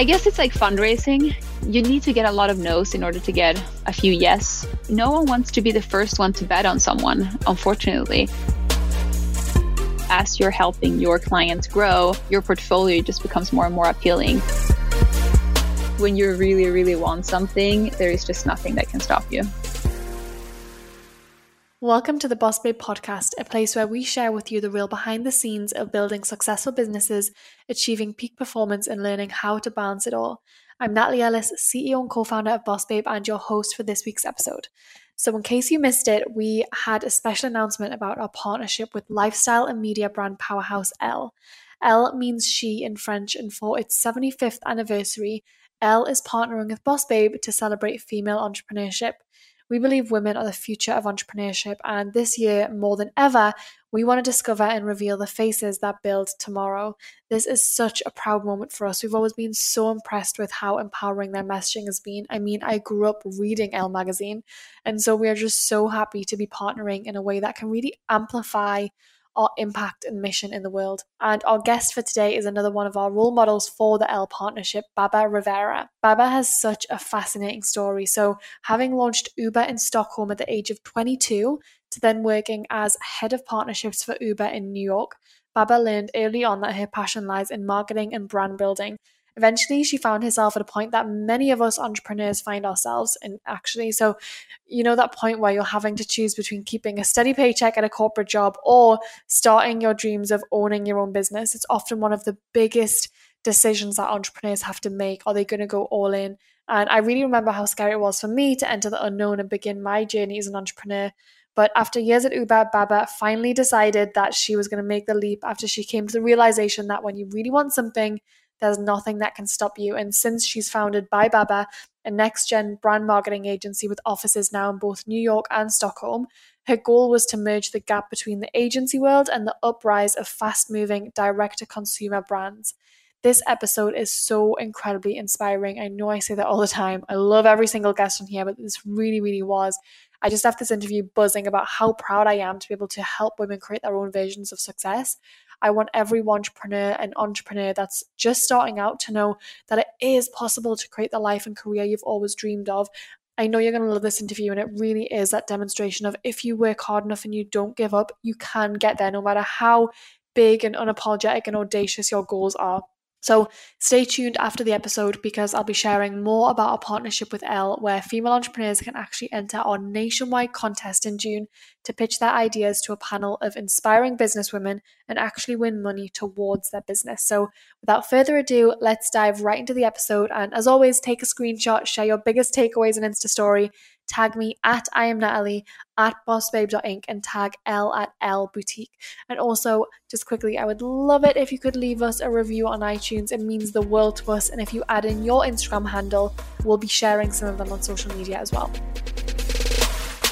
I guess it's like fundraising. You need to get a lot of no's in order to get a few yes. No one wants to be the first one to bet on someone, unfortunately. As you're helping your clients grow, your portfolio just becomes more and more appealing. When you really, really want something, there is just nothing that can stop you. Welcome to the Boss Babe podcast, a place where we share with you the real behind the scenes of building successful businesses, achieving peak performance, and learning how to balance it all. I'm Natalie Ellis, CEO and co founder of Boss Babe, and your host for this week's episode. So, in case you missed it, we had a special announcement about our partnership with lifestyle and media brand powerhouse Elle. Elle means she in French, and for its 75th anniversary, Elle is partnering with Boss Babe to celebrate female entrepreneurship. We believe women are the future of entrepreneurship, and this year, more than ever, we want to discover and reveal the faces that build tomorrow. This is such a proud moment for us. We've always been so impressed with how empowering their messaging has been. I mean, I grew up reading Elle magazine, and so we are just so happy to be partnering in a way that can really amplify our impact and mission in the world. And our guest for today is another one of our role models for the Elle partnership, Babba Rivera. Babba has such a fascinating story. So, having launched Uber in Stockholm at the age of 22 to then working as head of partnerships for Uber in New York, Babba learned early on that her passion lies in marketing and brand building eventually she found herself at a point that many of us entrepreneurs find ourselves in actually. So you know that point where you're having to choose between keeping a steady paycheck at a corporate job or starting your dreams of owning your own business? It's often one of the biggest decisions that entrepreneurs have to make. Are they going to go all in? And i really remember how scary it was for me to enter the unknown and begin my journey as an entrepreneur. But after years at Uber, Babba finally decided that she was going to make the leap after she came to the realization that when you really want something, there's nothing that can stop you. And since she's founded bybabba, a next gen brand marketing agency with offices now in both New York and Stockholm, her goal was to merge the gap between the agency world and the uprise of fast moving direct to consumer brands. This episode is so incredibly inspiring. I know I say that all the time. I love every single guest on here, but this really, really was. I just left this interview buzzing about how proud I am to be able to help women create their own visions of success. I want every entrepreneur and entrepreneur that's just starting out to know that it is possible to create the life and career you've always dreamed of. I know you're going to love this interview, and it really is that demonstration of if you work hard enough and you don't give up, you can get there no matter how big and unapologetic and audacious your goals are. So stay tuned after the episode because I'll be sharing more about our partnership with Elle, where female entrepreneurs can actually enter our nationwide contest in June to pitch their ideas to a panel of inspiring businesswomen and actually win money towards their business. So without further ado, let's dive right into the episode. And as always, take a screenshot, share your biggest takeaways and Insta story, tag me at I am Natalie at bossbabe.inc and tag Elle at Elle Boutique. And also, just quickly, I would love it if you could leave us a review on iTunes. It means the world to us. And if you add in your Instagram handle, we'll be sharing some of them on social media as well.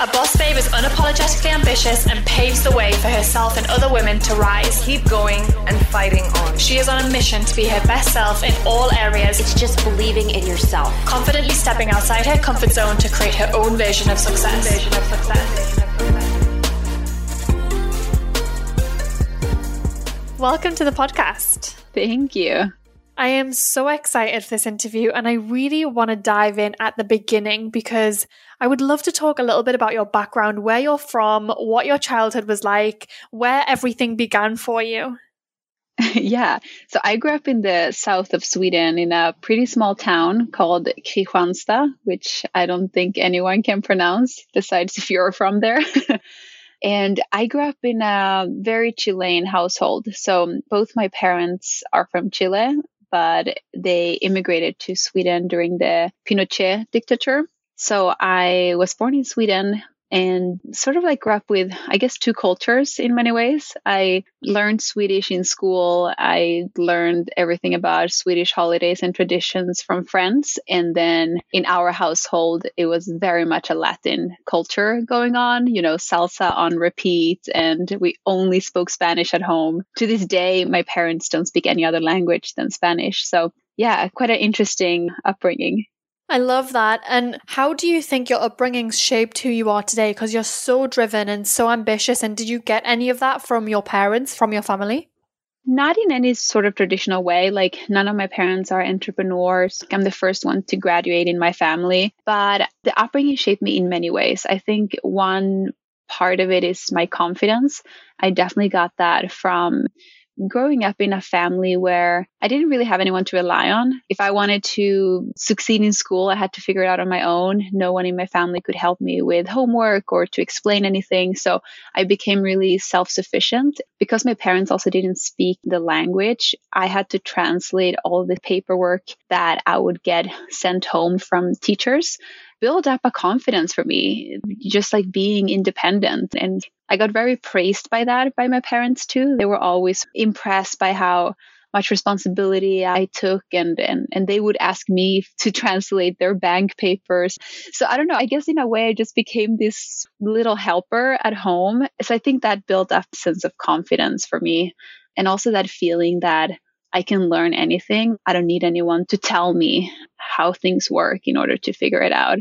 A boss babe is unapologetically ambitious and paves the way for herself and other women to rise. Keep going and fighting on. She is on a mission to be her best self in all areas. It's just believing in yourself. Confidently stepping outside her comfort zone to create her own version of success. Version of success. Welcome to the podcast. Thank you. I am so excited for this interview and I really want to dive in at the beginning because I would love to talk a little bit about your background, where you're from, what your childhood was like, where everything began for you. yeah. So I grew up in the south of Sweden in a pretty small town called Kristianstad, which I don't think anyone can pronounce besides if you're from there. and I grew up in a very Chilean household. So both my parents are from Chile but they immigrated to Sweden during the Pinochet dictature. So I was born in Sweden and sort of like grew up with, I guess, two cultures in many ways. I learned Swedish in school. I learned everything about Swedish holidays and traditions from friends. And then in our household, it was very much a Latin culture going on, you know, salsa on repeat. And we only spoke Spanish at home. To this day, my parents don't speak any other language than Spanish. So, yeah, quite an interesting upbringing. I love that. And how do you think your upbringing shaped who you are today? Because you're so driven and so ambitious. And did you get any of that from your parents, from your family? Not in any sort of traditional way. Like, none of my parents are entrepreneurs. I'm the first one to graduate in my family. But the upbringing shaped me in many ways. I think one part of it is my confidence. I definitely got that from growing up in a family where I didn't really have anyone to rely on. If I wanted to succeed in school, I had to figure it out on my own. No one in my family could help me with homework or to explain anything. So I became really self sufficient. Because my parents also didn't speak the language, I had to translate all the paperwork that I would get sent home from teachers build up a confidence for me, just like being independent. And I got very praised by that by my parents too. They were always impressed by how much responsibility I took and, and and they would ask me to translate their bank papers. So I don't know, I guess in a way I just became this little helper at home. So I think that built up a sense of confidence for me and also that feeling that I can learn anything. I don't need anyone to tell me how things work in order to figure it out.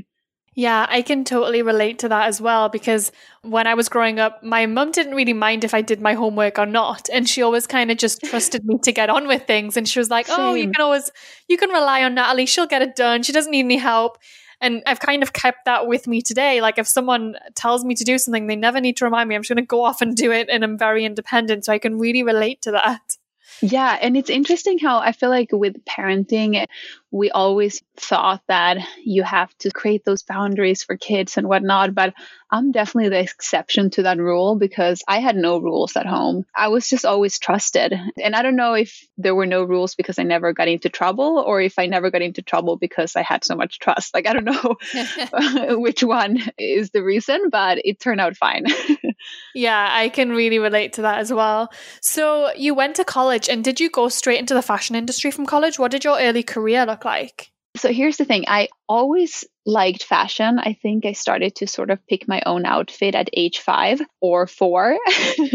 Yeah, I can totally relate to that as well because when I was growing up, my mum didn't really mind if I did my homework or not. And she always kind of just trusted me to get on with things. And she was like, Same. oh, you can always, you can rely on Natalie. She'll get it done. She doesn't need any help. And I've kind of kept that with me today. Like if someone tells me to do something, they never need to remind me. I'm just going to go off and do it. And I'm very independent. So I can really relate to that. Yeah, and it's interesting how I feel like with parenting, we always thought that you have to create those boundaries for kids and whatnot. But I'm definitely the exception to that rule because I had no rules at home. I was just always trusted. And I don't know if there were no rules because I never got into trouble or if I never got into trouble because I had so much trust. Like, I don't know which one is the reason, but it turned out fine. yeah, I can really relate to that as well. So, you went to college and did you go straight into the fashion industry from college? What did your early career look like? So here's the thing I always liked fashion. I think I started to sort of pick my own outfit at age five or four.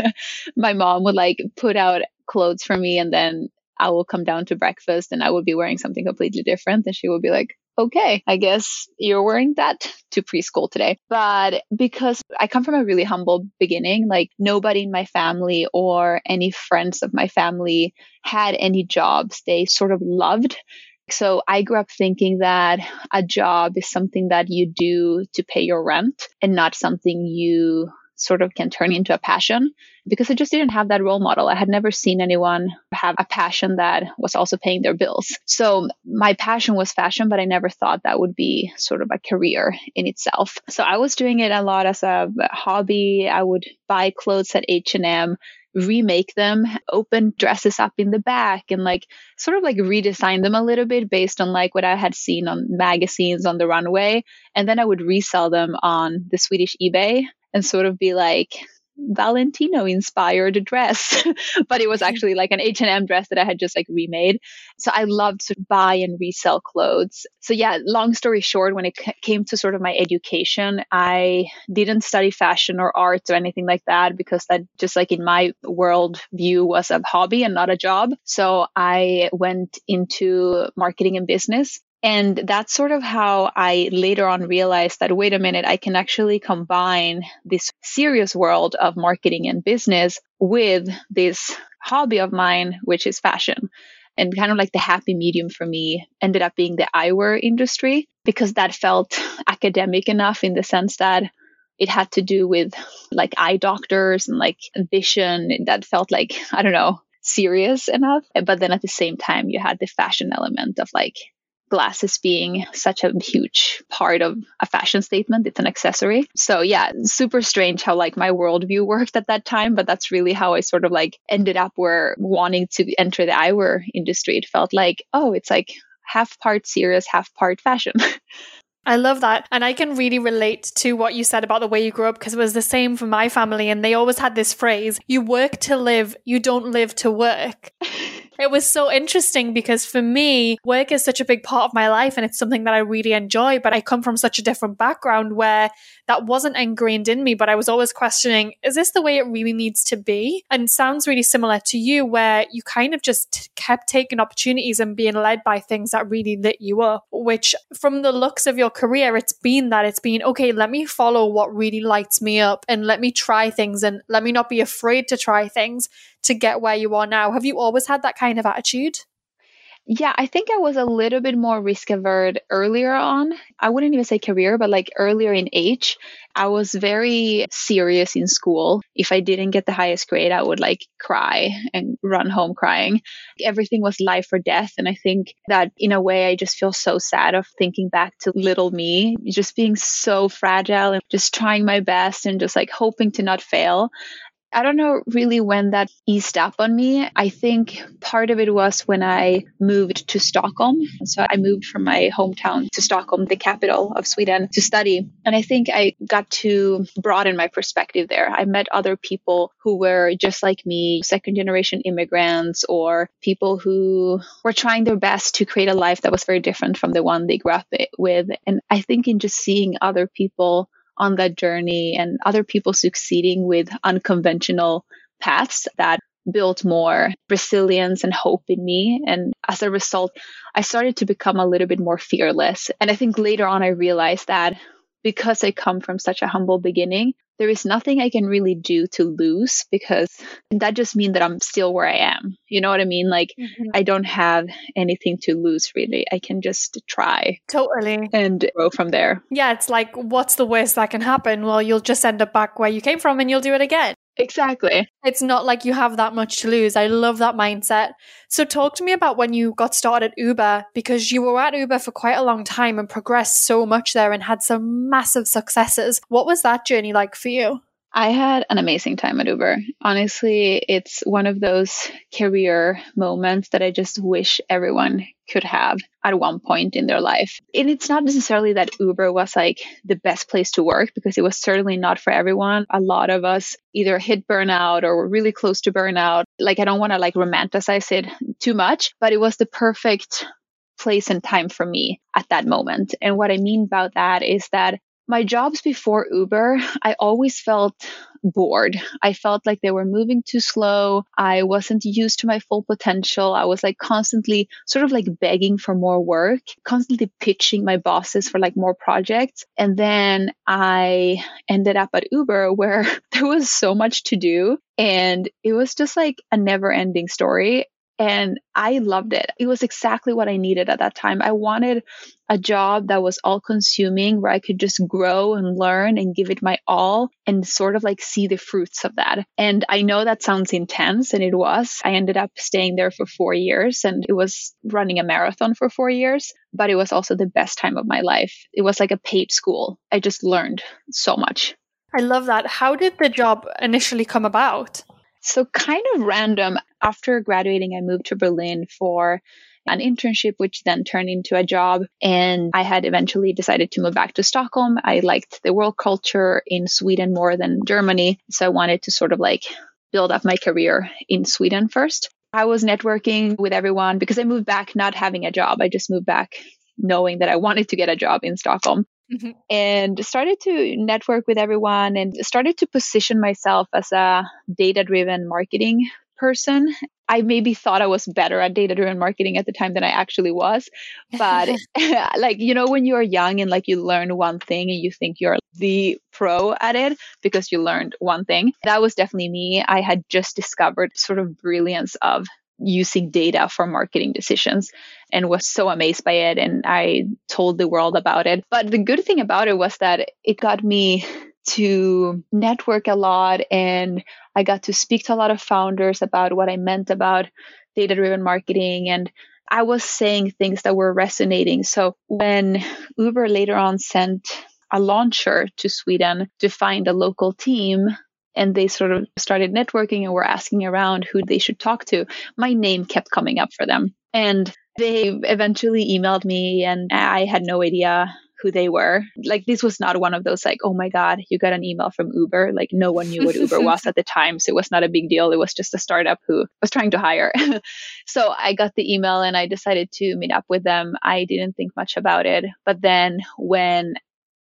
my mom would like put out clothes for me and then I will come down to breakfast and I would be wearing something completely different. And she would be like, okay, I guess you're wearing that to preschool today. But because I come from a really humble beginning, like nobody in my family or any friends of my family had any jobs they sort of loved. So I grew up thinking that a job is something that you do to pay your rent and not something you sort of can turn into a passion because I just didn't have that role model. I had never seen anyone have a passion that was also paying their bills. So my passion was fashion, but I never thought that would be sort of a career in itself. So I was doing it a lot as a hobby. I would buy clothes at H&M remake them, open dresses up in the back and like sort of like redesign them a little bit based on like what I had seen on magazines on the runway. And then I would resell them on the Swedish eBay and sort of be like, Valentino inspired dress, but it was actually like an H&M dress that I had just like remade. So I loved to buy and resell clothes. So yeah, long story short, when it c- came to sort of my education, I didn't study fashion or arts or anything like that because that just like in my world view was a hobby and not a job. So I went into marketing and business and that's sort of how I later on realized that, wait a minute, I can actually combine this serious world of marketing and business with this hobby of mine, which is fashion. And kind of like the happy medium for me ended up being the eyewear industry because that felt academic enough in the sense that it had to do with like eye doctors and like vision that felt like, I don't know, serious enough. But then at the same time, you had the fashion element of like glasses being such a huge part of a fashion statement. It's an accessory. So yeah, super strange how like my worldview worked at that time, but that's really how I sort of like ended up where wanting to enter the eyewear industry. It felt like, oh, it's like half part serious, half part fashion. I love that. And I can really relate to what you said about the way you grew up because it was the same for my family. And they always had this phrase you work to live, you don't live to work. It was so interesting because for me, work is such a big part of my life and it's something that I really enjoy. But I come from such a different background where that wasn't ingrained in me, but I was always questioning, is this the way it really needs to be? And sounds really similar to you, where you kind of just kept taking opportunities and being led by things that really lit you up, which from the looks of your career, it's been that it's been, okay, let me follow what really lights me up and let me try things and let me not be afraid to try things to get where you are now. Have you always had that kind of attitude? Yeah, I think I was a little bit more risk averse earlier on. I wouldn't even say career, but like earlier in age, I was very serious in school. If I didn't get the highest grade, I would like cry and run home crying. Everything was life or death. And I think that in a way, I just feel so sad of thinking back to little me, just being so fragile and just trying my best and just like hoping to not fail. I don't know really when that eased up on me. I think part of it was when I moved to Stockholm. So I moved from my hometown to Stockholm, the capital of Sweden, to study. And I think I got to broaden my perspective there. I met other people who were just like me, second generation immigrants, or people who were trying their best to create a life that was very different from the one they grew up with. And I think in just seeing other people on that journey and other people succeeding with unconventional paths that built more resilience and hope in me. And as a result, I started to become a little bit more fearless. And I think later on, I realized that because I come from such a humble beginning, there is nothing I can really do to lose because that just means that I'm still where I am. You know what I mean? Like mm-hmm. I don't have anything to lose really. I can just try. Totally. And grow from there. Yeah, it's like what's the worst that can happen? Well, you'll just end up back where you came from and you'll do it again. Exactly. It's not like you have that much to lose. I love that mindset. So, talk to me about when you got started at Uber because you were at Uber for quite a long time and progressed so much there and had some massive successes. What was that journey like for you? I had an amazing time at Uber. Honestly, it's one of those career moments that I just wish everyone could have at one point in their life. And it's not necessarily that Uber was like the best place to work because it was certainly not for everyone. A lot of us either hit burnout or were really close to burnout. Like I don't want to like romanticize it too much, but it was the perfect place and time for me at that moment. And what I mean about that is that my jobs before Uber, I always felt bored. I felt like they were moving too slow. I wasn't used to my full potential. I was like constantly sort of like begging for more work, constantly pitching my bosses for like more projects. And then I ended up at Uber where there was so much to do. And it was just like a never ending story. And I loved it. It was exactly what I needed at that time. I wanted a job that was all consuming where I could just grow and learn and give it my all and sort of like see the fruits of that. And I know that sounds intense and it was. I ended up staying there for four years and it was running a marathon for four years, but it was also the best time of my life. It was like a paid school. I just learned so much. I love that. How did the job initially come about? So, kind of random. After graduating, I moved to Berlin for an internship, which then turned into a job. And I had eventually decided to move back to Stockholm. I liked the world culture in Sweden more than Germany. So I wanted to sort of like build up my career in Sweden first. I was networking with everyone because I moved back not having a job. I just moved back knowing that I wanted to get a job in Stockholm. Mm-hmm. And started to network with everyone and started to position myself as a data driven marketing person. I maybe thought I was better at data driven marketing at the time than I actually was. But like, you know, when you're young and like you learn one thing and you think you're the pro at it because you learned one thing, that was definitely me. I had just discovered sort of brilliance of using data for marketing decisions and was so amazed by it. And I told the world about it. But the good thing about it was that it got me to network a lot and I got to speak to a lot of founders about what I meant about data driven marketing and I was saying things that were resonating. So when Uber later on sent a launcher to Sweden to find a local team and they sort of started networking and were asking around who they should talk to, my name kept coming up for them. And they eventually emailed me and I had no idea who they were. Like this was not one of those like, oh my God, you got an email from Uber. Like no one knew what Uber was at the time. So it was not a big deal. It was just a startup who was trying to hire. so I got the email and I decided to meet up with them. I didn't think much about it. But then when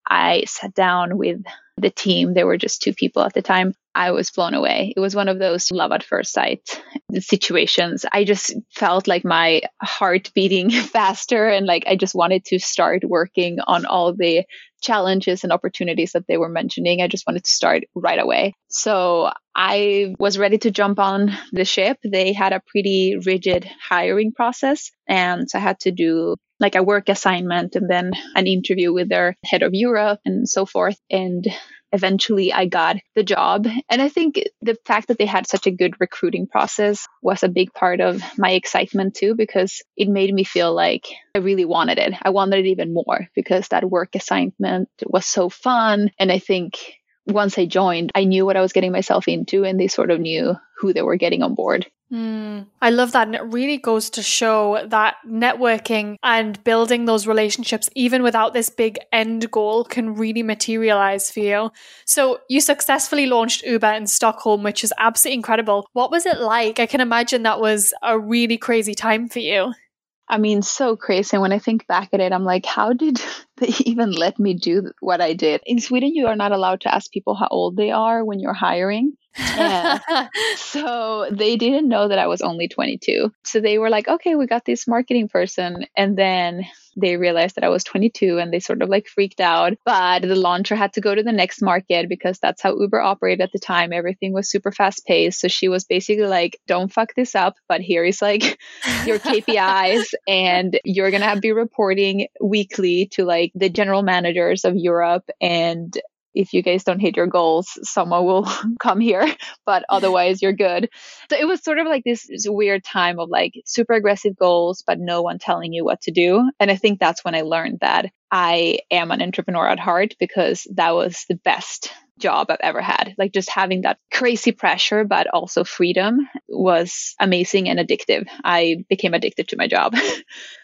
I sat down with the team, there were just two people at the time. I was blown away. It was one of those love at first sight situations. I just felt like my heart beating faster and like I just wanted to start working on all the challenges and opportunities that they were mentioning. I just wanted to start right away. So I was ready to jump on the ship. They had a pretty rigid hiring process. And so I had to do like a work assignment and then an interview with their head of Europe and so forth. And eventually I got the job. And I think the fact that they had such a good recruiting process was a big part of my excitement too, because it made me feel like I really wanted it. I wanted it even more because that work assignment was so fun. And I think once I joined, I knew what I was getting myself into and they sort of knew who they were getting on board. Mm, I love that. And it really goes to show that networking and building those relationships, even without this big end goal, can really materialize for you. So, you successfully launched Uber in Stockholm, which is absolutely incredible. What was it like? I can imagine that was a really crazy time for you. I mean, so crazy. And when I think back at it, I'm like, how did they even let me do what I did? In Sweden, you are not allowed to ask people how old they are when you're hiring. So they didn't know that I was only 22. So they were like, okay, we got this marketing person. And then they realized that I was 22 and they sort of like freaked out. But the launcher had to go to the next market because that's how Uber operated at the time. Everything was super fast paced. So she was basically like, don't fuck this up, but here is like your KPIs and you're going to be reporting weekly to like the general managers of Europe and if you guys don't hit your goals, someone will come here, but otherwise you're good. So it was sort of like this, this, weird time of like super aggressive goals, but no one telling you what to do. And I think that's when I learned that I am an entrepreneur at heart because that was the best job I've ever had. Like just having that crazy pressure, but also freedom was amazing and addictive. I became addicted to my job.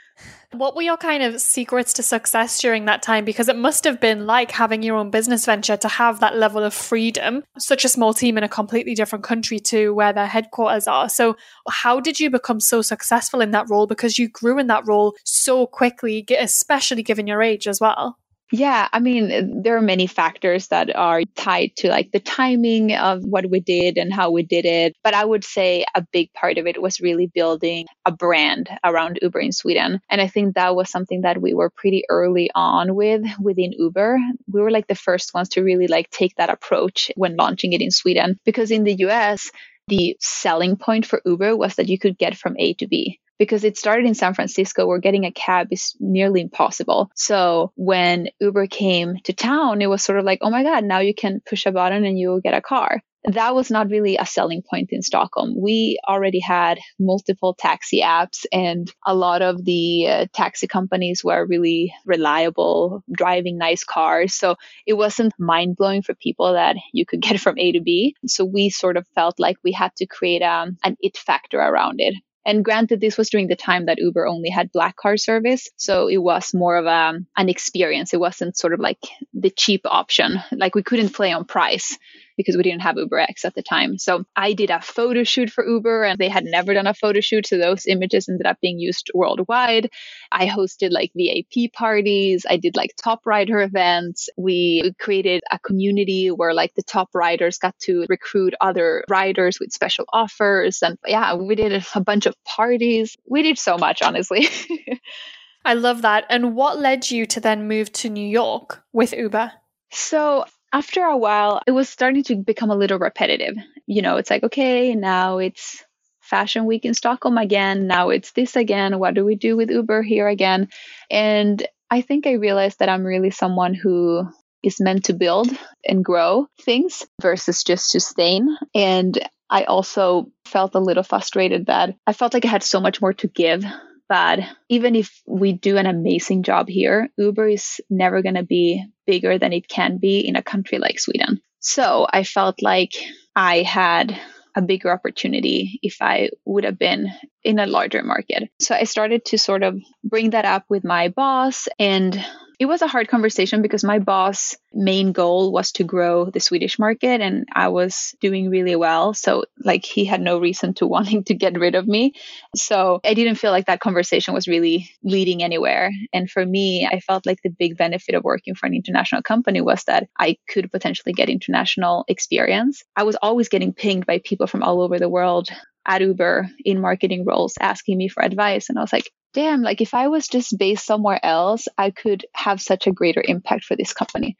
What were your kind of secrets to success during that time? Because it must have been like having your own business venture to have that level of freedom, such a small team in a completely different country to where their headquarters are. So, how did you become so successful in that role? Because you grew in that role so quickly, especially given your age as well. Yeah, I mean, there are many factors that are tied to like the timing of what we did and how we did it. But I would say a big part of it was really building a brand around Uber in Sweden. And I think that was something that we were pretty early on with within Uber. We were like the first ones to really like take that approach when launching it in Sweden because in the US, the selling point for Uber was that you could get from A to B because it started in San Francisco where getting a cab is nearly impossible. So when Uber came to town, it was sort of like, oh my God, now you can push a button and you will get a car. That was not really a selling point in Stockholm. We already had multiple taxi apps, and a lot of the uh, taxi companies were really reliable, driving nice cars. So it wasn't mind blowing for people that you could get from A to B. So we sort of felt like we had to create a, um, an it factor around it. And granted, this was during the time that Uber only had black car service. So it was more of a, an experience. It wasn't sort of like the cheap option. Like we couldn't play on price because we didn't have UberX at the time. So I did a photo shoot for Uber and they had never done a photo shoot. So those images ended up being used worldwide. I hosted like VIP parties. I did like top rider events. We created a community where like the top riders got to recruit other riders with special offers. And yeah, we did a bunch of parties. We did so much, honestly. I love that. And what led you to then move to New York with Uber? So after a while, it was starting to become a little repetitive. You know, it's like, okay, now it's Fashion Week in Stockholm again. Now it's this again. What do we do with Uber here again? And I think I realized that I'm really someone who is meant to build and grow things versus just sustain. And I also felt a little frustrated that I felt like I had so much more to give but even if we do an amazing job here, Uber is never going to be bigger than it can be in a country like Sweden. So I felt like I had a bigger opportunity if I would have been in a larger market. So I started to sort of bring that up with my boss and it was a hard conversation because my boss' main goal was to grow the Swedish market and I was doing really well. So, like, he had no reason to wanting to get rid of me. So, I didn't feel like that conversation was really leading anywhere. And for me, I felt like the big benefit of working for an international company was that I could potentially get international experience. I was always getting pinged by people from all over the world at Uber in marketing roles asking me for advice. And I was like, damn, like if I was just based somewhere else, I could have such a greater impact for this company.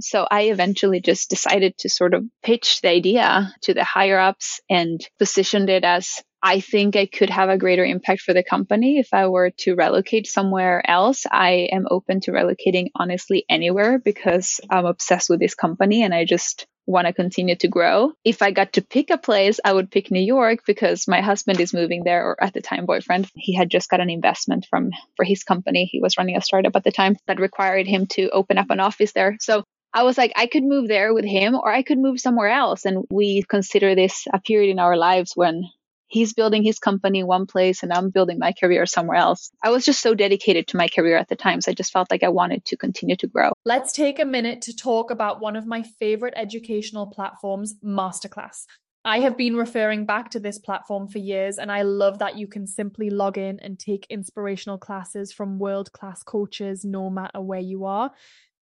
So I eventually just decided to sort of pitch the idea to the higher ups and positioned it as I think I could have a greater impact for the company if I were to relocate somewhere else. I am open to relocating honestly anywhere because I'm obsessed with this company and I just want to continue to grow. If I got to pick a place, I would pick New York because my husband is moving there or at the time boyfriend. He had just got an investment from for his company. He was running a startup at the time that required him to open up an office there. So I was like, I could move there with him or I could move somewhere else. And we consider this a period in our lives when he's building his company one place and I'm building my career somewhere else. I was just so dedicated to my career at the time. So I just felt like I wanted to continue to grow. Let's take a minute to talk about one of my favorite educational platforms, Masterclass. I have been referring back to this platform for years, and I love that you can simply log in and take inspirational classes from world class coaches no matter where you are.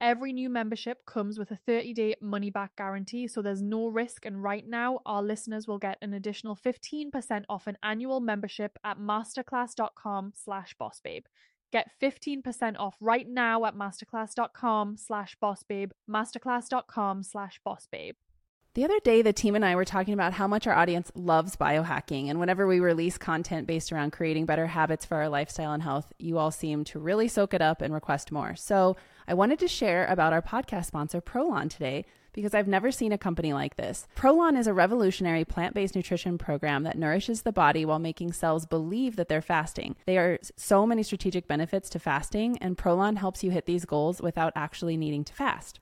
Every new membership comes with a 30 day money back guarantee, so there's no risk. And right now, our listeners will get an additional 15% off an annual membership at masterclass.com slash bossbabe. Get 15% off right now at masterclass.com slash bossbabe, masterclass.com slash bossbabe. The other day, the team and I were talking about how much our audience loves biohacking. And whenever we release content based around creating better habits for our lifestyle and health, you all seem to really soak it up and request more. So I wanted to share about our podcast sponsor, Prolon, today because I've never seen a company like this. Prolon is a revolutionary plant based nutrition program that nourishes the body while making cells believe that they're fasting. There are so many strategic benefits to fasting, and Prolon helps you hit these goals without actually needing to fast.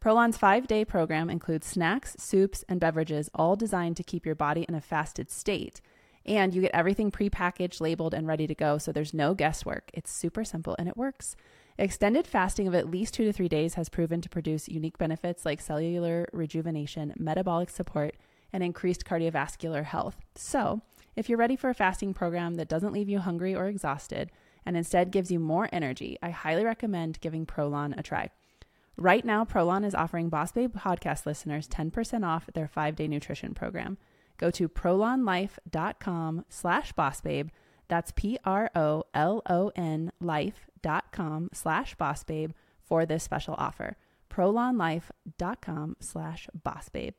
Prolon's five day program includes snacks, soups, and beverages, all designed to keep your body in a fasted state. And you get everything prepackaged, labeled, and ready to go, so there's no guesswork. It's super simple and it works. Extended fasting of at least two to three days has proven to produce unique benefits like cellular rejuvenation, metabolic support, and increased cardiovascular health. So, if you're ready for a fasting program that doesn't leave you hungry or exhausted and instead gives you more energy, I highly recommend giving Prolon a try. Right now, Prolon is offering Boss Babe podcast listeners 10% off their five-day nutrition program. Go to prolonlife.com slash bossbabe. That's P-R-O-L-O-N life.com slash bossbabe for this special offer. prolonlife.com slash bossbabe.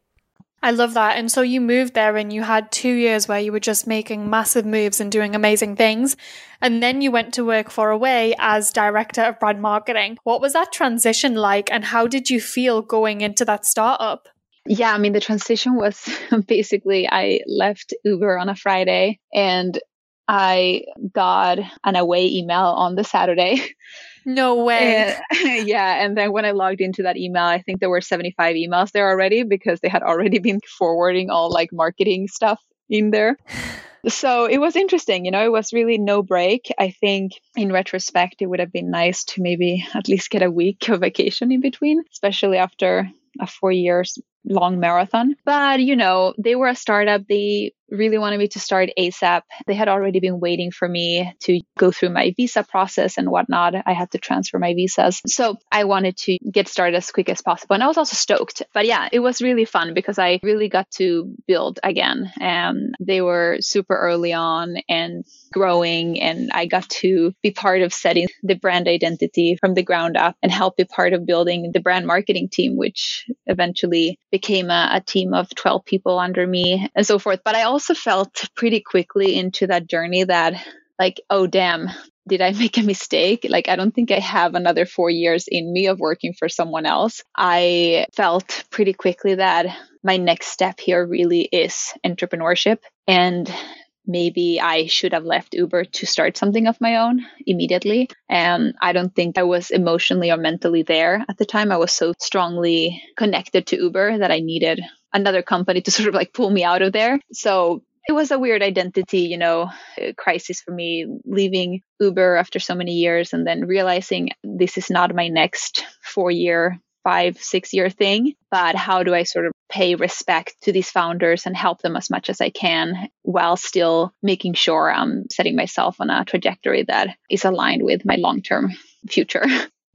I love that. And so you moved there and you had two years where you were just making massive moves and doing amazing things. And then you went to work for Away as director of brand marketing. What was that transition like and how did you feel going into that startup? Yeah, I mean, the transition was basically I left Uber on a Friday and I got an away email on the Saturday No way. And, yeah. And then when I logged into that email, I think there were 75 emails there already because they had already been forwarding all like marketing stuff in there. So it was interesting, you know, it was really no break. I think in retrospect, it would have been nice to maybe at least get a week of vacation in between, especially after a four years long marathon. But, you know, they were a startup. They really wanted me to start ASAP. They had already been waiting for me to go through my visa process and whatnot. I had to transfer my visas. So I wanted to get started as quick as possible. And I was also stoked. But yeah, it was really fun because I really got to build again. And they were super early on and growing. And I got to be part of setting the brand identity from the ground up and help be part of building the brand marketing team, which eventually became a, a team of 12 people under me and so forth. But I also felt pretty quickly into that journey that, like, oh, damn, did I make a mistake? Like, I don't think I have another four years in me of working for someone else. I felt pretty quickly that my next step here really is entrepreneurship. And maybe I should have left Uber to start something of my own immediately. And I don't think I was emotionally or mentally there at the time. I was so strongly connected to Uber that I needed another company to sort of like pull me out of there. So it was a weird identity, you know, uh, crisis for me leaving Uber after so many years and then realizing this is not my next four year, five, six year thing, but how do I sort of pay respect to these founders and help them as much as I can while still making sure I'm setting myself on a trajectory that is aligned with my long term future.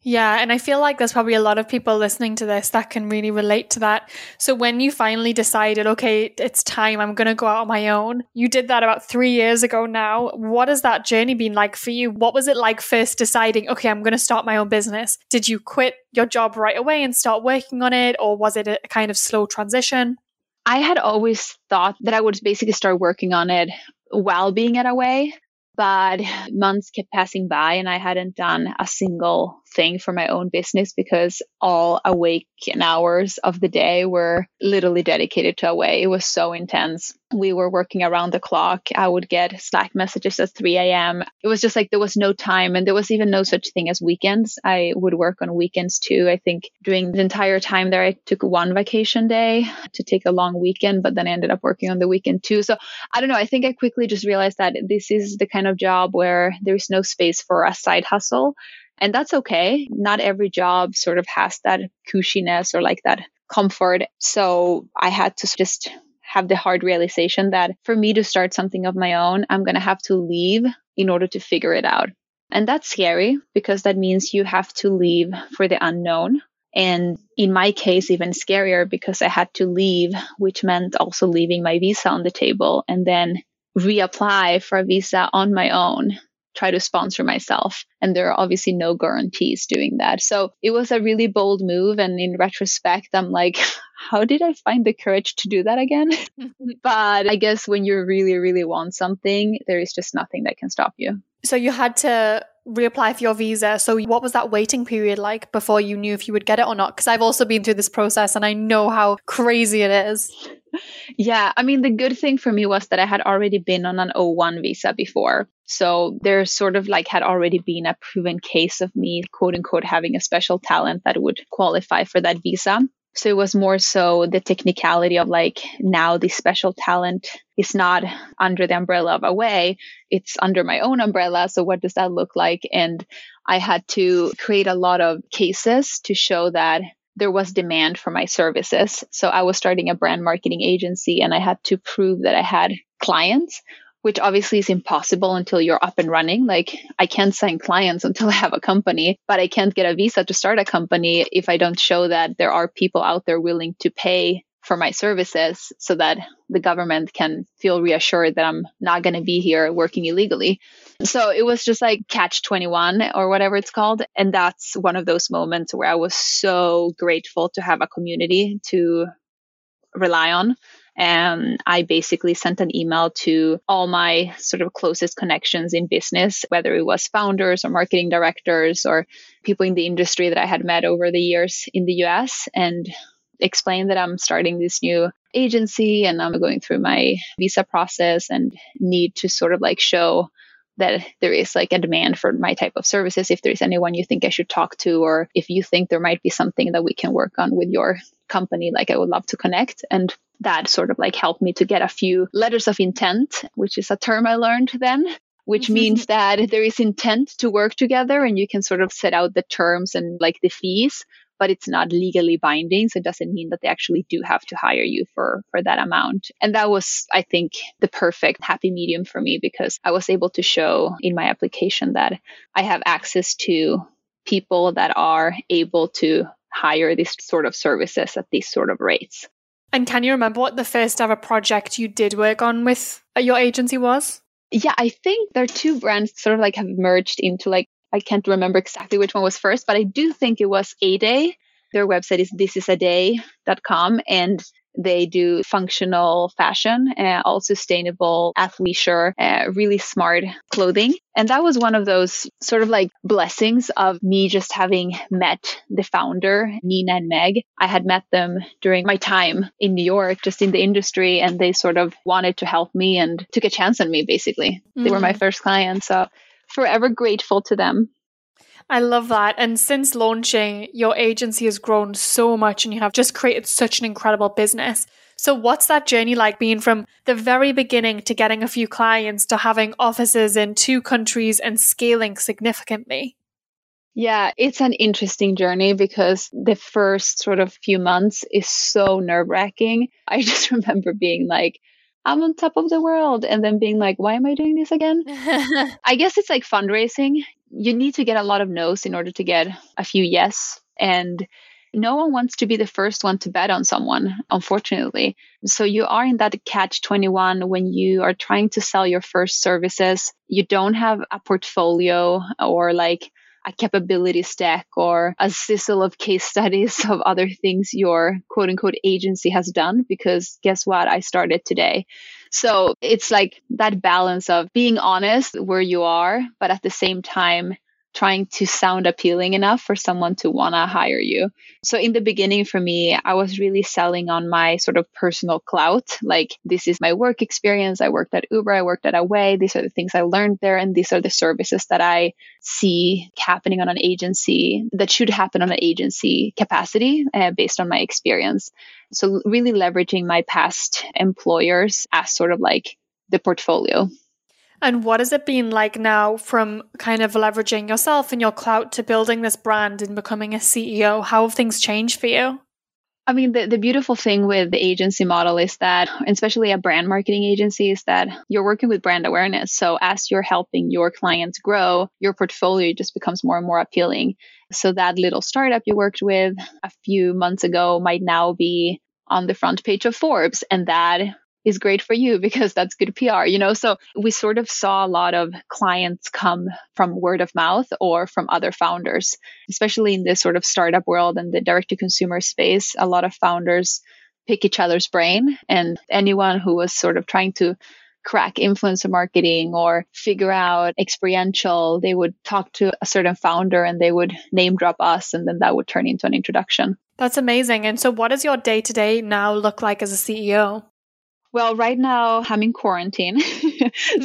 Yeah, and I feel like there's probably a lot of people listening to this that can really relate to that. So when you finally decided, okay, it's time, I'm going to go out on my own, you did that about three years ago now. What has that journey been like for you? What was it like first deciding, okay, I'm going to start my own business? Did you quit your job right away and start working on it, or was it a kind of slow transition? I had always thought that I would basically start working on it while being at away but months kept passing by and I hadn't done a single thing for my own business because all awake hours of the day were literally dedicated to away. It was so intense. We were working around the clock. I would get Slack messages at 3 a.m. It was just like there was no time and there was even no such thing as weekends. I would work on weekends too. I think during the entire time there, I took one vacation day to take a long weekend, but then I ended up working on the weekend too. So I don't know. I think I quickly just realized that this is the kind of job where there's no space for a side hustle. And that's okay. Not every job sort of has that cushiness or like that comfort. So I had to just have the hard realization that for me to start something of my own, I'm going to have to leave in order to figure it out. And that's scary because that means you have to leave for the unknown. And in my case, even scarier because I had to leave, which meant also leaving my visa on the table and then reapply for a visa on my own try to sponsor myself. And there are obviously no guarantees doing that. So it was a really bold move. And in retrospect, I'm like, how did I find the courage to do that again? but I guess when you really, really want something, there is just nothing that can stop you. So you had to reapply for your visa. So what was that waiting period like before you knew if you would get it or not? Because I've also been through this process and I know how crazy it is. Yeah, I mean, the good thing for me was that I had already been on an O1 visa before. So there sort of like had already been a proven case of me, quote unquote, having a special talent that would qualify for that visa. So it was more so the technicality of like now the special talent is not under the umbrella of Away, it's under my own umbrella. So what does that look like? And I had to create a lot of cases to show that there was demand for my services. So I was starting a brand marketing agency and I had to prove that I had clients, which obviously is impossible until you're up and running. Like I can't sign clients until I have a company, but I can't get a visa to start a company if I don't show that there are people out there willing to pay for my services so that the government can feel reassured that I'm not going to be here working illegally. So it was just like catch 21 or whatever it's called. And that's one of those moments where I was so grateful to have a community to rely on. And I basically sent an email to all my sort of closest connections in business, whether it was founders or marketing directors or people in the industry that I had met over the years in the US. And explain that I'm starting this new agency and I'm going through my visa process and need to sort of like show that there is like a demand for my type of services. If there's anyone you think I should talk to, or if you think there might be something that we can work on with your company, like I would love to connect. And that sort of like helped me to get a few letters of intent, which is a term I learned then. Which mm-hmm. means that there is intent to work together and you can sort of set out the terms and like the fees but it's not legally binding. So it doesn't mean that they actually do have to hire you for, for that amount. And that was, I think, the perfect happy medium for me because I was able to show in my application that I have access to people that are able to hire these sort of services at these sort of rates. And can you remember what the first ever project you did work on with uh, your agency was? Yeah, I think there are two brands sort of like have merged into like I can't remember exactly which one was first, but I do think it was A Day. Their website is thisisaday.com and they do functional fashion, uh, all sustainable athleisure, uh, really smart clothing. And that was one of those sort of like blessings of me just having met the founder, Nina and Meg. I had met them during my time in New York, just in the industry, and they sort of wanted to help me and took a chance on me, basically. Mm-hmm. They were my mm. first client. So forever grateful to them. I love that. And since launching, your agency has grown so much and you have just created such an incredible business. So, what's that journey like being from the very beginning to getting a few clients to having offices in two countries and scaling significantly? Yeah, it's an interesting journey because the first sort of few months is so nerve wracking. I just remember being like, I'm on top of the world. And then being like, why am I doing this again? I guess it's like fundraising. You need to get a lot of no's in order to get a few yes. And no one wants to be the first one to bet on someone, unfortunately. So you are in that catch 21 when you are trying to sell your first services. You don't have a portfolio or like a capability stack or a sizzle of case studies of other things your quote unquote agency has done because guess what? I started today. So it's like that balance of being honest where you are, but at the same time, trying to sound appealing enough for someone to want to hire you. So in the beginning for me, I was really selling on my sort of personal clout. Like this is my work experience. I worked at Uber, I worked at Away. These are the things I learned there and these are the services that I see happening on an agency that should happen on an agency capacity uh, based on my experience. So really leveraging my past employers as sort of like the portfolio. And what has it been like now from kind of leveraging yourself and your clout to building this brand and becoming a CEO? How have things changed for you? I mean, the, the beautiful thing with the agency model is that, especially a brand marketing agency, is that you're working with brand awareness. So as you're helping your clients grow, your portfolio just becomes more and more appealing. So that little startup you worked with a few months ago might now be on the front page of Forbes. And that is great for you because that's good PR, you know? So we sort of saw a lot of clients come from word of mouth or from other founders, especially in this sort of startup world and the direct to consumer space. A lot of founders pick each other's brain and anyone who was sort of trying to crack influencer marketing or figure out experiential, they would talk to a certain founder and they would name drop us and then that would turn into an introduction. That's amazing. And so what does your day to day now look like as a CEO? Well, right now I'm in quarantine, so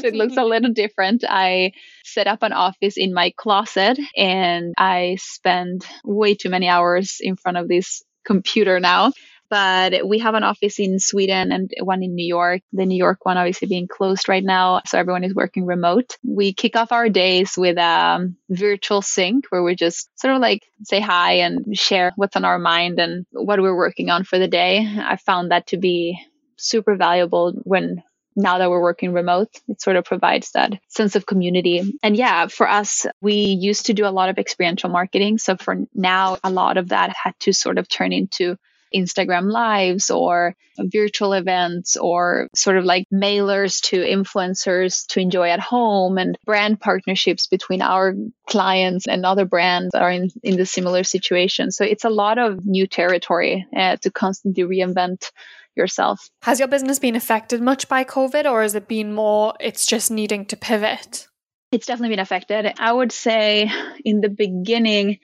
it looks a little different. I set up an office in my closet and I spend way too many hours in front of this computer now. But we have an office in Sweden and one in New York. The New York one obviously being closed right now, so everyone is working remote. We kick off our days with a virtual sync where we just sort of like say hi and share what's on our mind and what we're working on for the day. I found that to be super valuable when now that we're working remote, it sort of provides that sense of community. And yeah, for us, we used to do a lot of experiential marketing. So for now, a lot of that had to sort of turn into Instagram lives or virtual events or sort of like mailers to influencers to enjoy at home and brand partnerships between our clients and other brands are in, in the similar situation. So it's a lot of new territory uh, to constantly reinvent yourself. Has your business been affected much by COVID or has it been more it's just needing to pivot? It's definitely been affected. I would say in the beginning,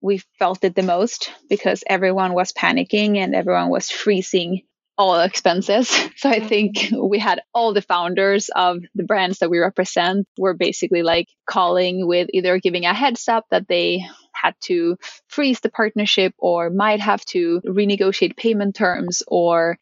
we felt it the most because everyone was panicking and everyone was freezing all expenses. So I think mm-hmm. we had all the founders of the brands that we represent were basically like calling with either giving a heads up that they had to freeze the partnership or might have to renegotiate payment terms or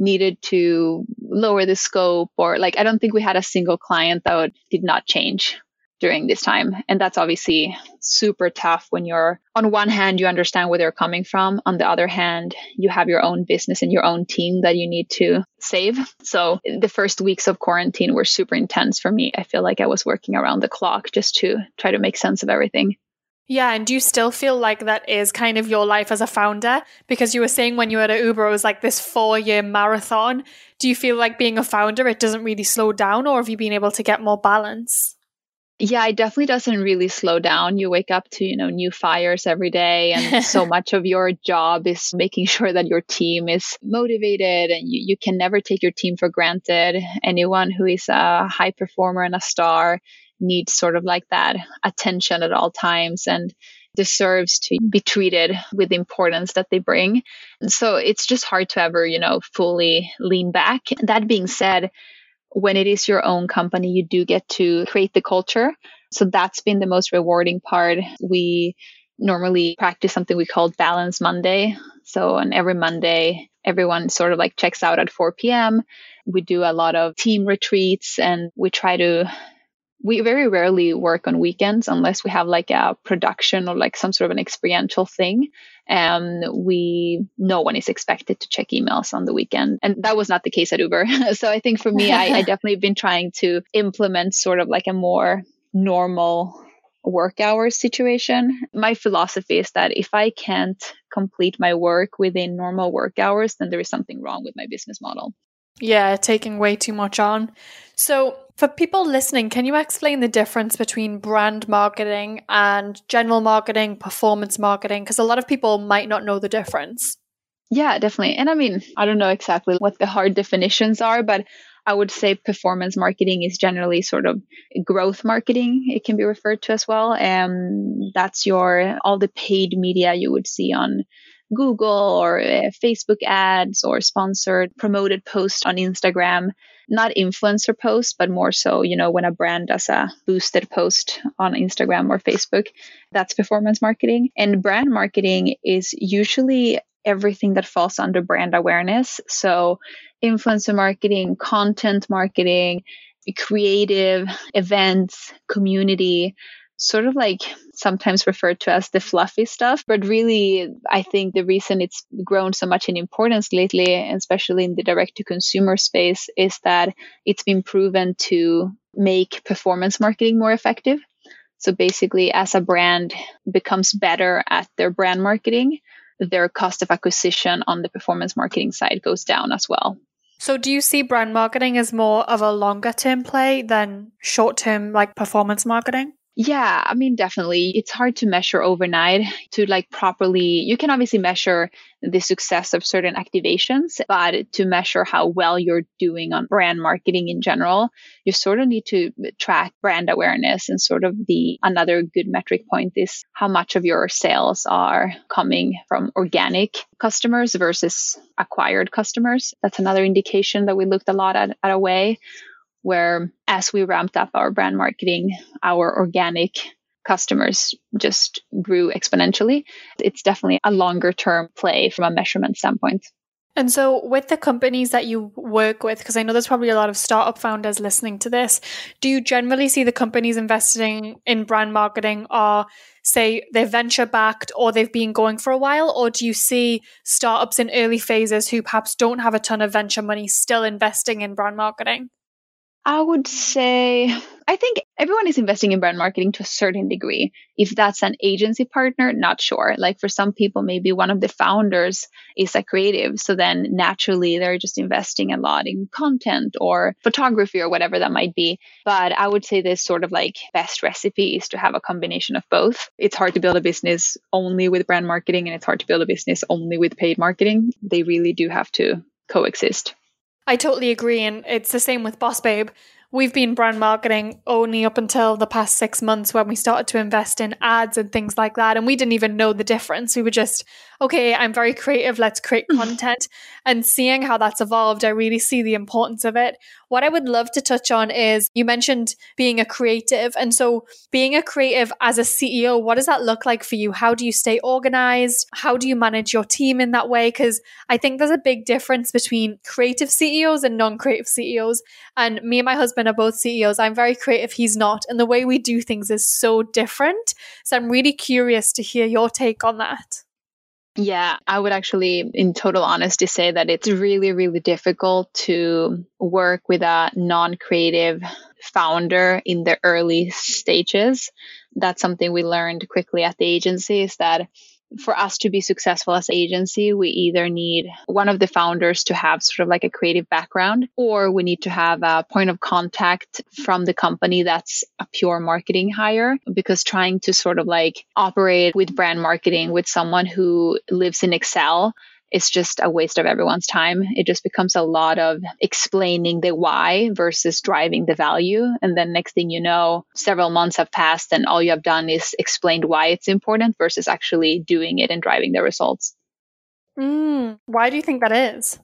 needed to lower the scope or like I don't think we had a single client that did not change. during this time. And that's obviously super tough when you're, on one hand, you understand where they're coming from. On the other hand, you have your own business and your own team that you need to save. So the first weeks of quarantine were super intense for me. I feel like I was working around the clock just to try to make sense of everything. Yeah, and do you still feel like that is kind of your life as a founder? Because you were saying when you were at Uber, it was like this four year marathon. Do you feel like being a founder, it doesn't really slow down, or have you been able to get more balance? Yeah, it definitely doesn't really slow down. You wake up to, you know, new fires every day and so much of your job is making sure that your team is motivated and you, you can never take your team for granted. Anyone who is a high performer and a star needs sort of like that attention at all times and deserves to be treated with the importance that they bring. And so it's just hard to ever, you know, fully lean back. That being said, when it is your own company, you do get to create the culture. So that's been the most rewarding part. We normally practice something we call Balance Monday. So on every Monday, everyone sort of like checks out at 4 p.m. We do a lot of team retreats and we try to we very rarely work on weekends unless we have like a production or like some sort of an experiential thing. And we no one is expected to check emails on the weekend. And that was not the case at uber. So i think for me I, I definitely been trying to implement sort of like a more normal work hours situation. My philosophy is that if i can't complete my work within normal work hours then there is something wrong with my business model yeah, taking way too much on. So, for people listening, can you explain the difference between brand marketing and general marketing, performance marketing? Because a lot of people might not know the difference. Yeah, definitely. And I mean, I don't know exactly what the hard definitions are, but I would say performance marketing is generally sort of growth marketing. It can be referred to as well. And that's your all the paid media you would see on Google or uh, Facebook ads or sponsored promoted posts on Instagram. Not influencer posts, but more so, you know, when a brand does a boosted post on Instagram or Facebook, that's performance marketing. And brand marketing is usually everything that falls under brand awareness. So, influencer marketing, content marketing, creative events, community, sort of like sometimes referred to as the fluffy stuff. But really, I think the reason it's grown so much in importance lately, especially in the direct to consumer space, is that it's been proven to make performance marketing more effective. So basically, as a brand becomes better at their brand marketing, their cost of acquisition on the performance marketing side goes down as well. So, do you see brand marketing as more of a longer term play than short term, like performance marketing? Yeah, I mean, definitely. It's hard to measure overnight to like properly. You can obviously measure the success of certain activations, but to measure how well you're doing on brand marketing in general, you sort of need to track brand awareness and sort of the another good metric point is how much of your sales are coming from organic customers versus acquired customers. That's another indication that we looked a lot at, at Away where as we ramped up our brand marketing, our organic customers just grew exponentially. It's definitely a longer term play from a measurement standpoint. And so, with the companies that you work with, because I know there's probably a lot of startup founders listening to this, do you generally see the companies investing in brand marketing are, say, they're venture backed or they've been going for a while? Or do you see startups in early phases who perhaps don't have a ton of venture money still investing in brand marketing? I would say I think everyone is investing in brand marketing to a certain degree. If that's an agency partner, not sure. Like for some people, maybe one of the founders is a creative. So then naturally they're just investing a lot in content or photography or whatever that might be. But I would say this sort of like best recipe is to have a combination of both. It's hard to build a business only with brand marketing and it's hard to build a business only with paid marketing. They really do have to coexist. I totally agree. And it's the same with Boss Babe. We've been brand marketing only up until the past six months when we started to invest in ads and things like that. And we didn't even know the difference. We were just, okay, I'm very creative. Let's create mm. content. and seeing how that's evolved, I really see the importance of it. What I would love to touch on is you mentioned being a creative. And so, being a creative as a CEO, what does that look like for you? How do you stay organized? How do you manage your team in that way? Because I think there's a big difference between creative CEOs and non creative CEOs. And me and my husband husband are both CEOs. I'm very creative, he's not. And the way we do things is so different. So I'm really curious to hear your take on that. Yeah, I would actually, in total honesty, say that it's really, really difficult to work with a non creative founder in the early stages. That's something we learned quickly at the agency is that for us to be successful as agency, we either need one of the founders to have sort of like a creative background, or we need to have a point of contact from the company that's a pure marketing hire. Because trying to sort of like operate with brand marketing with someone who lives in Excel it's just a waste of everyone's time. It just becomes a lot of explaining the why versus driving the value. And then next thing you know, several months have passed and all you have done is explained why it's important versus actually doing it and driving the results. Mm, why do you think that is?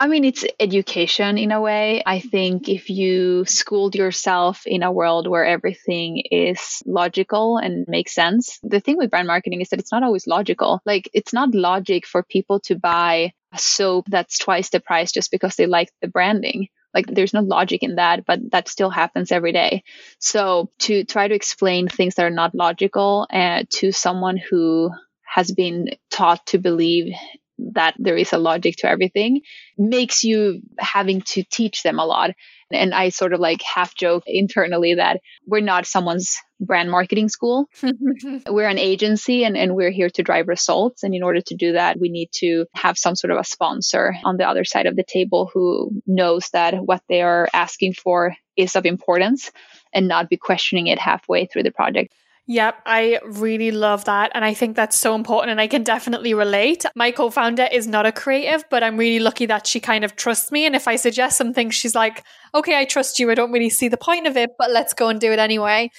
I mean, it's education in a way. I think if you schooled yourself in a world where everything is logical and makes sense, the thing with brand marketing is that it's not always logical. Like, it's not logic for people to buy a soap that's twice the price just because they like the branding. Like, there's no logic in that, but that still happens every day. So, to try to explain things that are not logical uh, to someone who has been taught to believe that there is a logic to everything makes you having to teach them a lot. And I sort of like half joke internally that we're not someone's brand marketing school. we're an agency and, and we're here to drive results. And in order to do that, we need to have some sort of a sponsor on the other side of the table who knows that what they are asking for is of importance and not be questioning it halfway through the project. Yep, I really love that. And I think that's so important. And I can definitely relate. My co founder is not a creative, but I'm really lucky that she kind of trusts me. And if I suggest something, she's like, okay, I trust you. I don't really see the point of it, but let's go and do it anyway.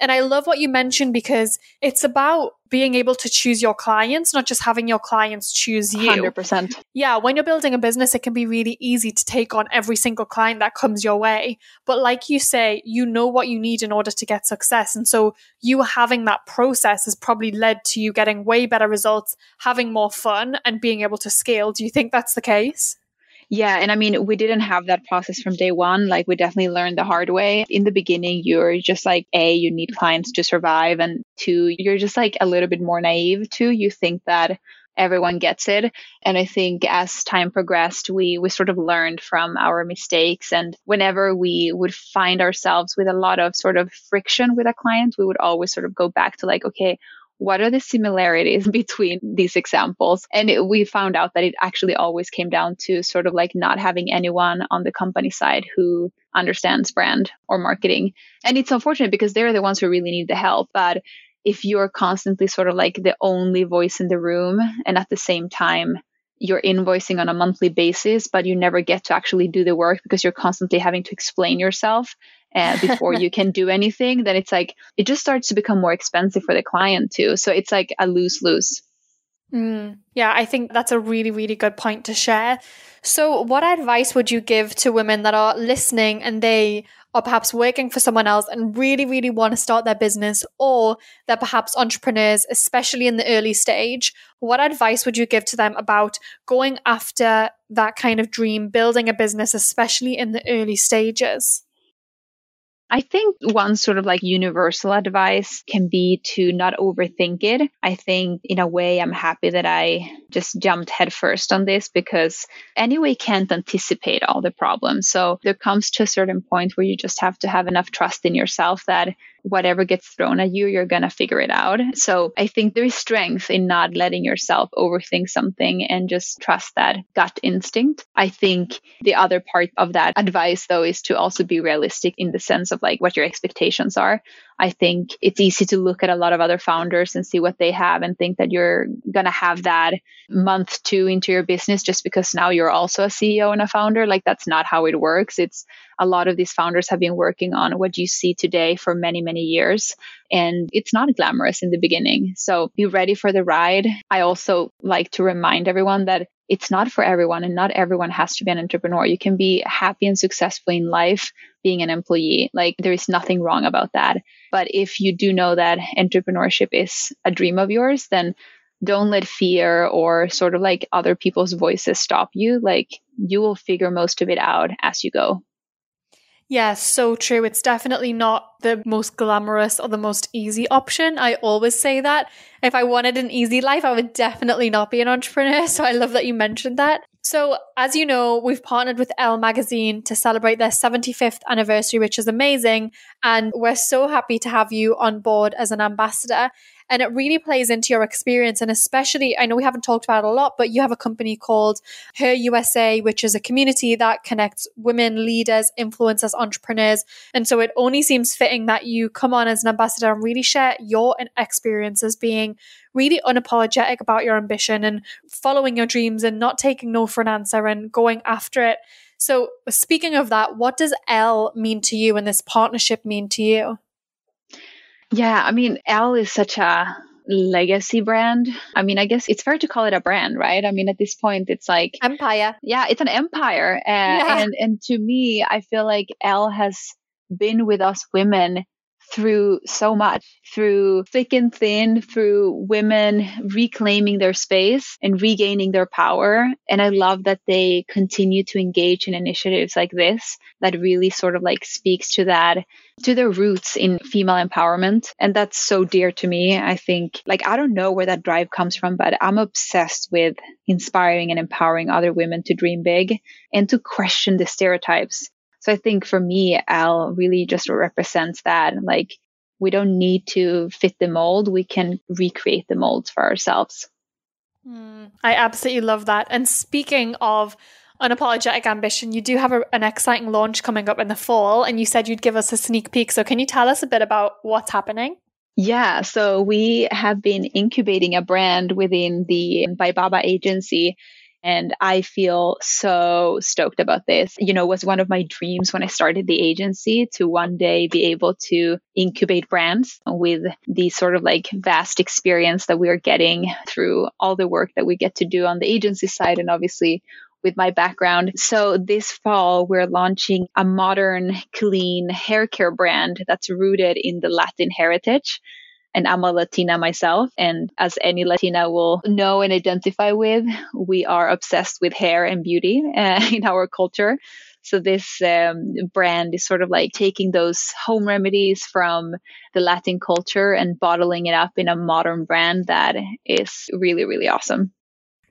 And I love what you mentioned because it's about being able to choose your clients, not just having your clients choose you. 100%. Yeah, when you're building a business, it can be really easy to take on every single client that comes your way. But like you say, you know what you need in order to get success. And so you having that process has probably led to you getting way better results, having more fun, and being able to scale. Do you think that's the case? Yeah, and I mean, we didn't have that process from day one. Like, we definitely learned the hard way. In the beginning, you're just like, A, you need clients to survive. And two, you're just like a little bit more naive too. You think that everyone gets it. And I think as time progressed, we, we sort of learned from our mistakes. And whenever we would find ourselves with a lot of sort of friction with a client, we would always sort of go back to like, okay, what are the similarities between these examples? And it, we found out that it actually always came down to sort of like not having anyone on the company side who understands brand or marketing. And it's unfortunate because they're the ones who really need the help. But if you're constantly sort of like the only voice in the room and at the same time you're invoicing on a monthly basis, but you never get to actually do the work because you're constantly having to explain yourself uh, before you can do anything, then it's like it just starts to become more expensive for the client too. So it's like a lose lose. Mm, yeah, I think that's a really, really good point to share. So, what advice would you give to women that are listening and they are perhaps working for someone else and really, really want to start their business, or they're perhaps entrepreneurs, especially in the early stage? What advice would you give to them about going after that kind of dream, building a business, especially in the early stages? I think one sort of like universal advice can be to not overthink it. I think in a way, I'm happy that I just jumped headfirst on this because anyway can't anticipate all the problems. So there comes to a certain point where you just have to have enough trust in yourself that whatever gets thrown at you, you're going to figure it out. So I think there is strength in not letting yourself overthink something and just trust that gut instinct. I think the other part of that advice, though, is to also be realistic in the sense of like what your expectations are. I think it's easy to look at a lot of other founders and see what they have and think that you're going to have that month two into your business just because now you're also a CEO and a founder. Like that's not how it works. It's a lot of these founders have been working on what you see today for many, many years. And it's not glamorous in the beginning. So be ready for the ride. I also like to remind everyone that it's not for everyone and not everyone has to be an entrepreneur. You can be happy and successful in life being an employee. Like there is nothing wrong about that. But if you do know that entrepreneurship is a dream of yours, then don't let fear or sort of like other people's voices stop you. Like you will figure most of it out as you go. Yeah, so true. It's definitely not the most glamorous or the most easy option. I always say that. If I wanted an easy life, I would definitely not be an entrepreneur. So I love that you mentioned that. So, as you know, we've partnered with Elle Magazine to celebrate their 75th anniversary, which is amazing. And we're so happy to have you on board as an ambassador. And it really plays into your experience. And especially, I know we haven't talked about it a lot, but you have a company called Her USA, which is a community that connects women leaders, influencers, entrepreneurs. And so it only seems fitting that you come on as an ambassador and really share your experiences being really unapologetic about your ambition and following your dreams and not taking no for an answer and going after it. So, speaking of that, what does Elle mean to you and this partnership mean to you? Yeah, I mean, Elle is such a legacy brand. I mean, I guess it's fair to call it a brand, right? I mean, at this point, it's like empire. Yeah, it's an empire, uh, yeah. and and to me, I feel like Elle has been with us women through so much, through thick and thin, through women reclaiming their space and regaining their power. And I love that they continue to engage in initiatives like this that really sort of like speaks to that, to their roots in female empowerment. And that's so dear to me. I think, like, I don't know where that drive comes from, but I'm obsessed with inspiring and empowering other women to dream big and to question the stereotypes so I think for me, Elle really just represents that. Like, we don't need to fit the mold, we can recreate the molds for ourselves. Mm, I absolutely love that. And speaking of unapologetic ambition, you do have a, an exciting launch coming up in the fall, and you said you'd give us a sneak peek. So, can you tell us a bit about what's happening? Yeah, so we have been incubating a brand within the bybabba agency and I feel so stoked about this. You know, was one of my dreams when I started the agency to one day be able to incubate brands with the sort of like vast experience that we are getting through all the work that we get to do on the agency side and obviously with my background. So this fall, we're launching a modern, clean hair care brand that's rooted in the Latin heritage and I'm a Latina myself. And as any Latina will know and identify with, we are obsessed with hair and beauty uh, in our culture. So this um, brand is sort of like taking those home remedies from the Latin culture and bottling it up in a modern brand that is really, really awesome.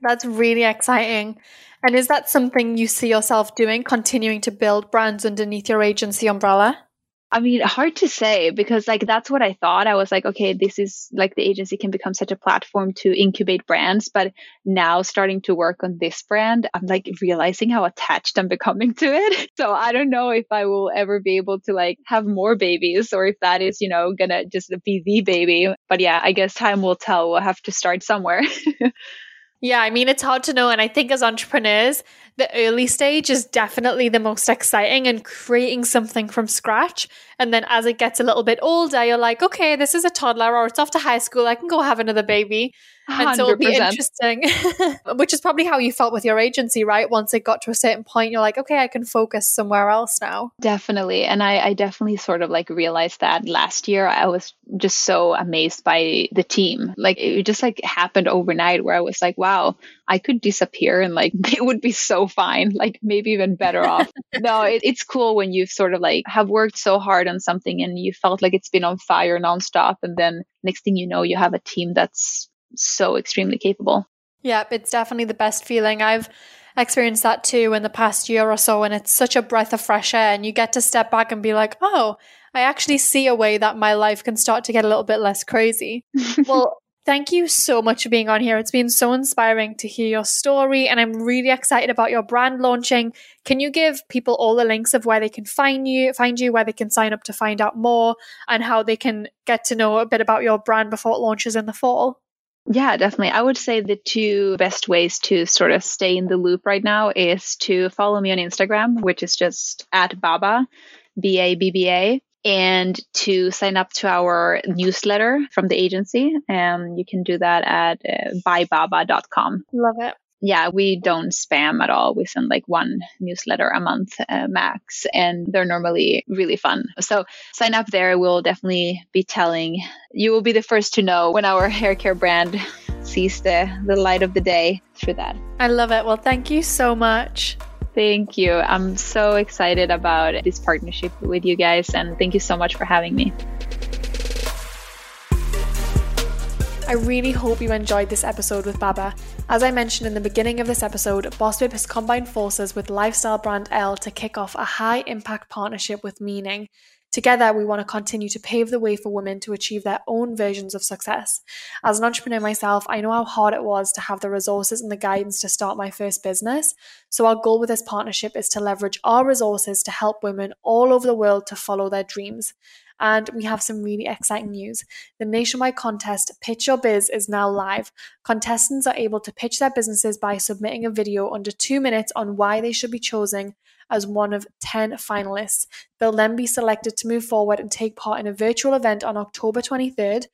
That's really exciting. And is that something you see yourself doing, continuing to build brands underneath your agency umbrella? I mean, hard to say because like that's what I thought. I was like, okay, this is like the agency can become such a platform to incubate brands. But now starting to work on this brand, I'm like realizing how attached I'm becoming to it. So I don't know if I will ever be able to like have more babies or if that is, you know, gonna just be the baby. But yeah, I guess time will tell. We'll have to start somewhere. Yeah, I mean, it's hard to know. And I think as entrepreneurs, the early stage is definitely the most exciting and creating something from scratch. And then as it gets a little bit older, you're like, okay, this is a toddler or it's off to high school. I can go have another baby. 100%. And so it'll be interesting, which is probably how you felt with your agency, right? Once it got to a certain point, you're like, okay, I can focus somewhere else now. Definitely. And I, I definitely sort of like realized that last year. I was just so amazed by the team. Like it just like happened overnight where I was like, wow, I could disappear and like they would be so fine, like maybe even better off. no, it, it's cool when you've sort of like have worked so hard on something and you felt like it's been on fire nonstop. And then next thing you know, you have a team that's so extremely capable. Yep, it's definitely the best feeling. I've experienced that too in the past year or so. And it's such a breath of fresh air. And you get to step back and be like, oh, I actually see a way that my life can start to get a little bit less crazy. well, Thank you so much for being on here. It's been so inspiring to hear your story, and I'm really excited about your brand launching. Can you give people all the links of where they can find you, find you, where they can sign up to find out more, and how they can get to know a bit about your brand before it launches in the fall? Yeah, definitely. I would say the two best ways to sort of stay in the loop right now is to follow me on Instagram, which is just at Babba, B A B B A and to sign up to our newsletter from the agency. Um, you can do that at uh, bybabba.com. Love it. Yeah, we don't spam at all. We send like one newsletter a month uh, max, and they're normally really fun. So sign up there. We'll definitely be telling you will be the first to know when our hair care brand sees the, the light of the day through that. I love it. Well, thank you so much. Thank you. I'm so excited about this partnership with you guys, and thank you so much for having me. I really hope you enjoyed this episode with Babba. As I mentioned in the beginning of this episode, Boss Babe has combined forces with lifestyle brand Elle to kick off a high impact partnership with meaning. Together, we want to continue to pave the way for women to achieve their own versions of success. As an entrepreneur myself, I know how hard it was to have the resources and the guidance to start my first business. So, our goal with this partnership is to leverage our resources to help women all over the world to follow their dreams. And we have some really exciting news. The nationwide contest Pitch Your Biz is now live. Contestants are able to pitch their businesses by submitting a video under two minutes on why they should be chosen as one of 10 finalists. They'll then be selected to move forward and take part in a virtual event on October 23rd.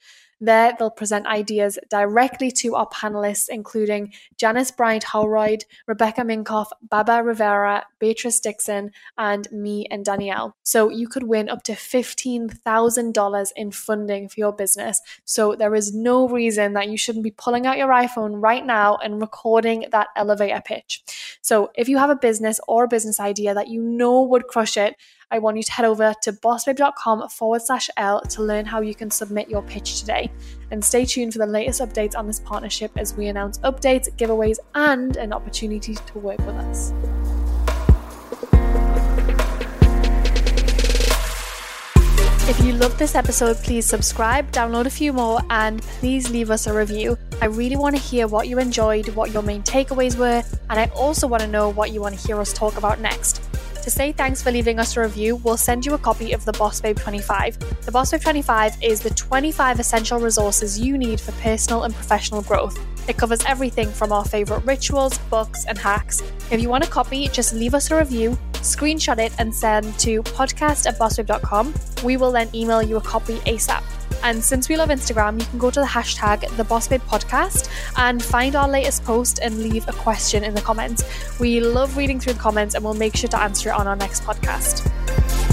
There, they'll present ideas directly to our panelists, including Janice Bryant Howroyd, Rebecca Minkoff, Babba Rivera, Beatrice Dixon, and me and Danielle. So you could win up to $15,000 in funding for your business. So there is no reason that you shouldn't be pulling out your iPhone right now and recording that elevator pitch. So if you have a business or a business idea that you know would crush it, I want you to head over to bossbabe.com forward slash Elle to learn how you can submit your pitch today. And stay tuned for the latest updates on this partnership as we announce updates, giveaways, and an opportunity to work with us. If you loved this episode, please subscribe, download a few more, and please leave us a review. I really want to hear what you enjoyed, what your main takeaways were, and I also want to know what you want to hear us talk about next. To say thanks for leaving us a review, we'll send you a copy of the Boss Babe 25. The Boss Babe 25 is the 25 essential resources you need for personal and professional growth. It covers everything from our favourite rituals, books, and hacks. If you want a copy, just leave us a review, screenshot it, and send to podcast at bossbabe.com. We will then email you a copy ASAP. And since we love Instagram, you can go to the hashtag the Boss Babe Podcast and find our latest post and leave a question in the comments. We love reading through the comments and we'll make sure to answer it on our next podcast.